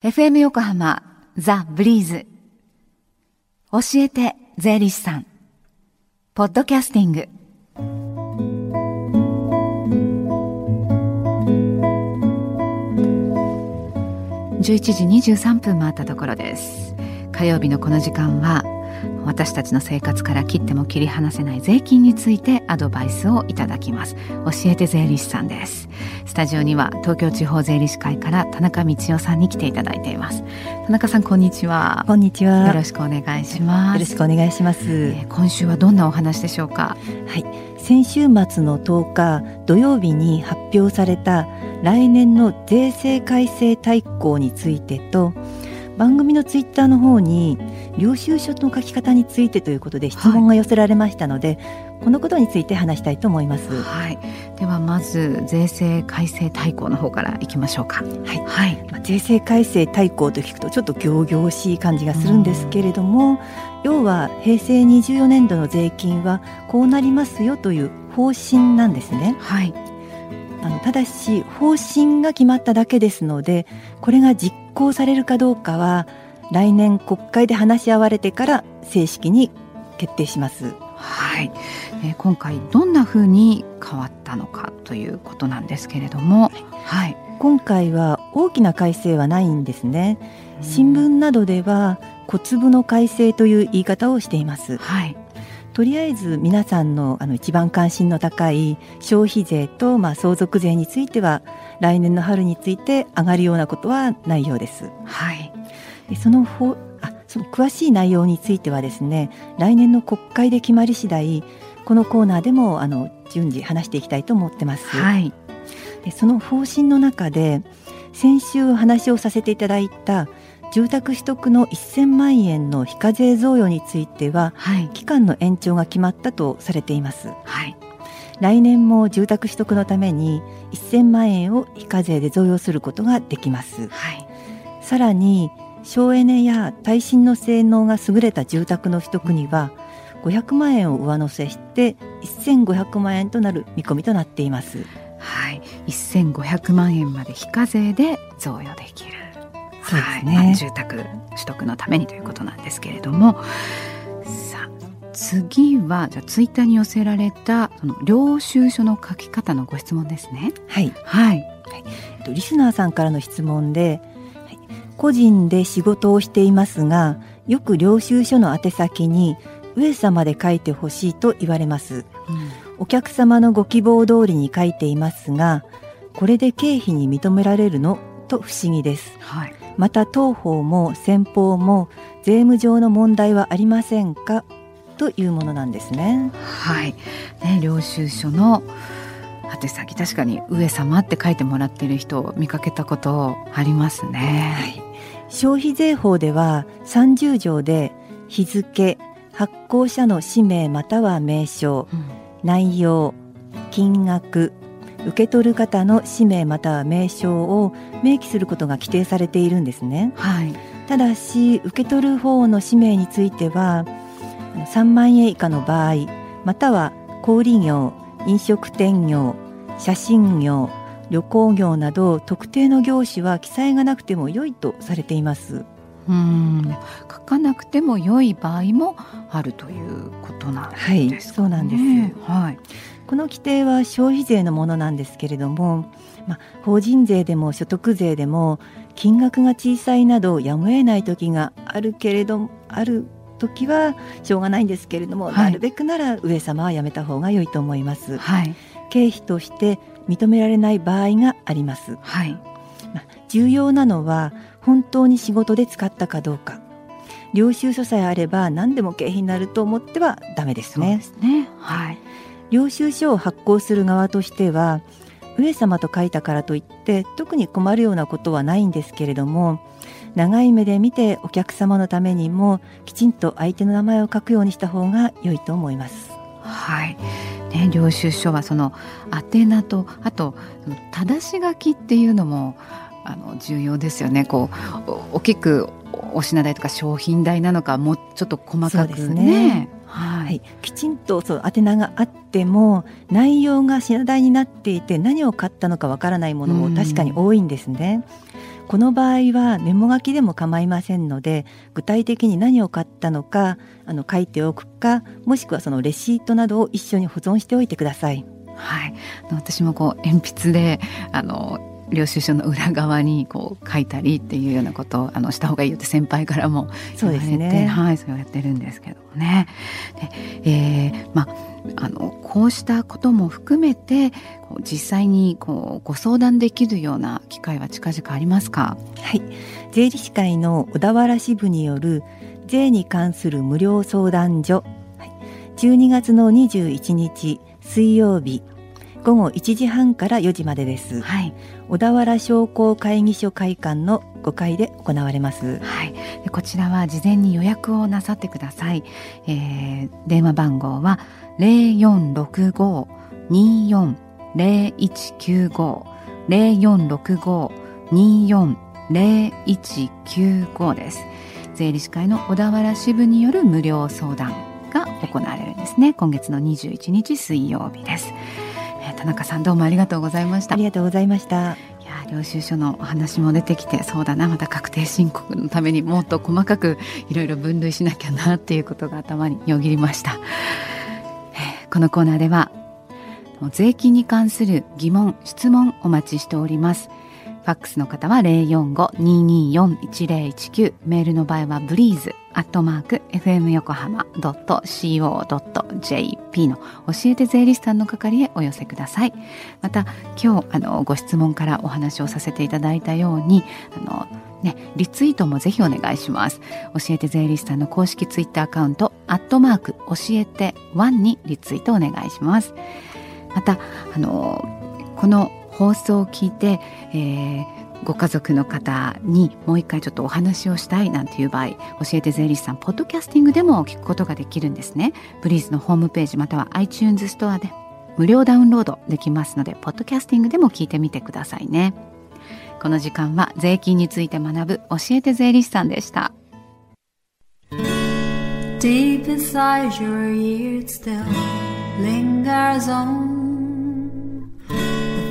FM 横浜ザ・ブリーズ。教えて税理士さん。ポッドキャスティング。11時23分回ったところです。火曜日のこの時間は私たちの生活から切っても切り離せない税金についてアドバイスをいただきます。教えて税理士さんです。スタジオには東京地方税理士会から田中道夫さんに来ていただいています。田中さんこんにちは。こんにちは。よろしくお願いします。よろしくお願いします、えー、今週はどんなお話でしょうか？はい。先週末の10日土曜日に発表された来年の税制改正大綱についてと番組のツイッターの方に領収書の書き方についてということで質問が寄せられましたので、はい、このことについて話したいと思います。はい。ではまず税制改正大綱の方からいきましょうか。はい。はい。まあ、税制改正大綱と聞くとちょっと仰々しい感じがするんですけれども、要は平成24年度の税金はこうなりますよという方針なんですね。はい。あのただし方針が決まっただけですのでこれが実行されるかどうかは来年国会で話し合われてから正式に決定します。はい、えー、今回どんなふうに変わったのかということなんですけれども、はい、今回は大きな改正はないんですね。新聞などでは小粒の改正という言い方をしています。はい。とりあえず皆さんのあの一番関心の高い消費税とまあ相続税については来年の春について上がるようなことはないようです。はい。でそのほあその詳しい内容についてはですね来年の国会で決まり次第このコーナーでもあの順次話していきたいと思ってます。はい。でその方針の中で先週お話をさせていただいた住宅取得の1000万円の非課税贈与については、はい、期間の延長が決まったとされています、はい、来年も住宅取得のために1000万円を非課税で贈与することができます、はい、さらに省エネや耐震の性能が優れた住宅の取得には500万円を上乗せして1500万円となる見込みとなっています。はい、1500万円まで非課税で贈与できる。そうですね、はい、住宅取得のためにということなんですけれども。さあ次はじゃあツイッターに寄せられたその領収書の書き方のご質問ですね。はい、はい、はい、リスナーさんからの質問で、はい、個人で仕事をしていますがよく領収書の宛先に上様で書いてほしいと言われます、うん、お客様のご希望通りに書いていますがこれで経費に認められるの？と不思議です、はい、また当方も先方も税務上の問題はありませんか？というものなんですね。はい、ね領収書の宛先確かに上様って書いてもらっている人を見かけたことありますね。はい、消費税法では30条で日付発行者の氏名または名称、うん、内容金額受け取る方の氏名または名称を明記することが規定されているんですね。はい、ただし受け取る方の氏名については3万円以下の場合または小売業飲食店業写真業旅行業など特定の業種は記載がなくても良いとされています。うん書かなくても良い場合もあるということなんですか、ね、はい、そうなんです。はい。この規定は消費税のものなんですけれども、まあ、法人税でも所得税でも金額が小さいなどやむを得ない時があるけれどある時はしょうがないんですけれども、はい、なるべくなら上様はやめた方が良いと思います。はい、経費として認められない場合があります。はい、まあ、重要なのは本当に仕事で使ったかどうか。領収書さえあれば何でも経費になると思ってはダメですね。すねはい。領収書を発行する側としては上様と書いたからといって特に困るようなことはないんですけれども長い目で見てお客様のためにもきちんと相手の名前を書くようにした方が良いと思います。はい、ね、領収書はその宛名とあと正し書きっていうのもあの重要ですよね。こう大きくお品代とか商品代なのかもうちょっと細かくね。ねはい、きちんとそう宛名があっても内容が品代になっていて何を買ったのかわからないものも確かに多いんですね。この場合はメモ書きでも構いませんので具体的に何を買ったのかあの書いておくかもしくはそのレシートなどを一緒に保存しておいてください。はい、私もこう鉛筆であの領収書の裏側にこう書いたりっていうようなことをあのした方がいいよって先輩からも言われて、ね、はい、そうやってるんですけどもね。でえー、まああのこうしたことも含めて実際にこうご相談できるような機会は近々ありますか？はい、税理士会の小田原支部による税に関する無料相談所、はい、12月の21日水曜日午後1時半から4時までです。はい。小田原商工会議所会館の5階で行われます。はい。でこちらは事前に予約をなさってください。えー、電話番号は0465-240195 0465-240195です。税理士会の小田原支部による無料相談が行われるんですね。今月の21日水曜日です。田中さんどうもありがとうございました。ありがとうございました。いや領収書のお話も出てきてそうだな。また確定申告のためにもっと細かくいろいろ分類しなきゃなっていうことが頭によぎりました、えー、このコーナーでは税金に関する疑問質問お待ちしておりますファックスの方は045-224-1019メールの場合はブリーズアットマーク FM 横浜 .co.jp の教えて税理士さんの係へお寄せくださいまた今日あのご質問からお話をさせていただいたようにあのね、リツイートもぜひお願いします。教えて税理士さんの公式ツイッターアカウント、アットマーク、教えてワンにリツイートお願いします。また、あの、この放送を聞いて、えー、ご家族の方にもう一回ちょっとお話をしたいなんていう場合教えて税理士さんポッドキャスティングでも聞くことができるんですね。ブリーズのホームページまたは iTunes ストアで無料ダウンロードできますのでポッドキャスティングでも聞いてみてくださいね。この時間は税金について学ぶ教えて税理士さんでした。Deep inside your ears still lingers on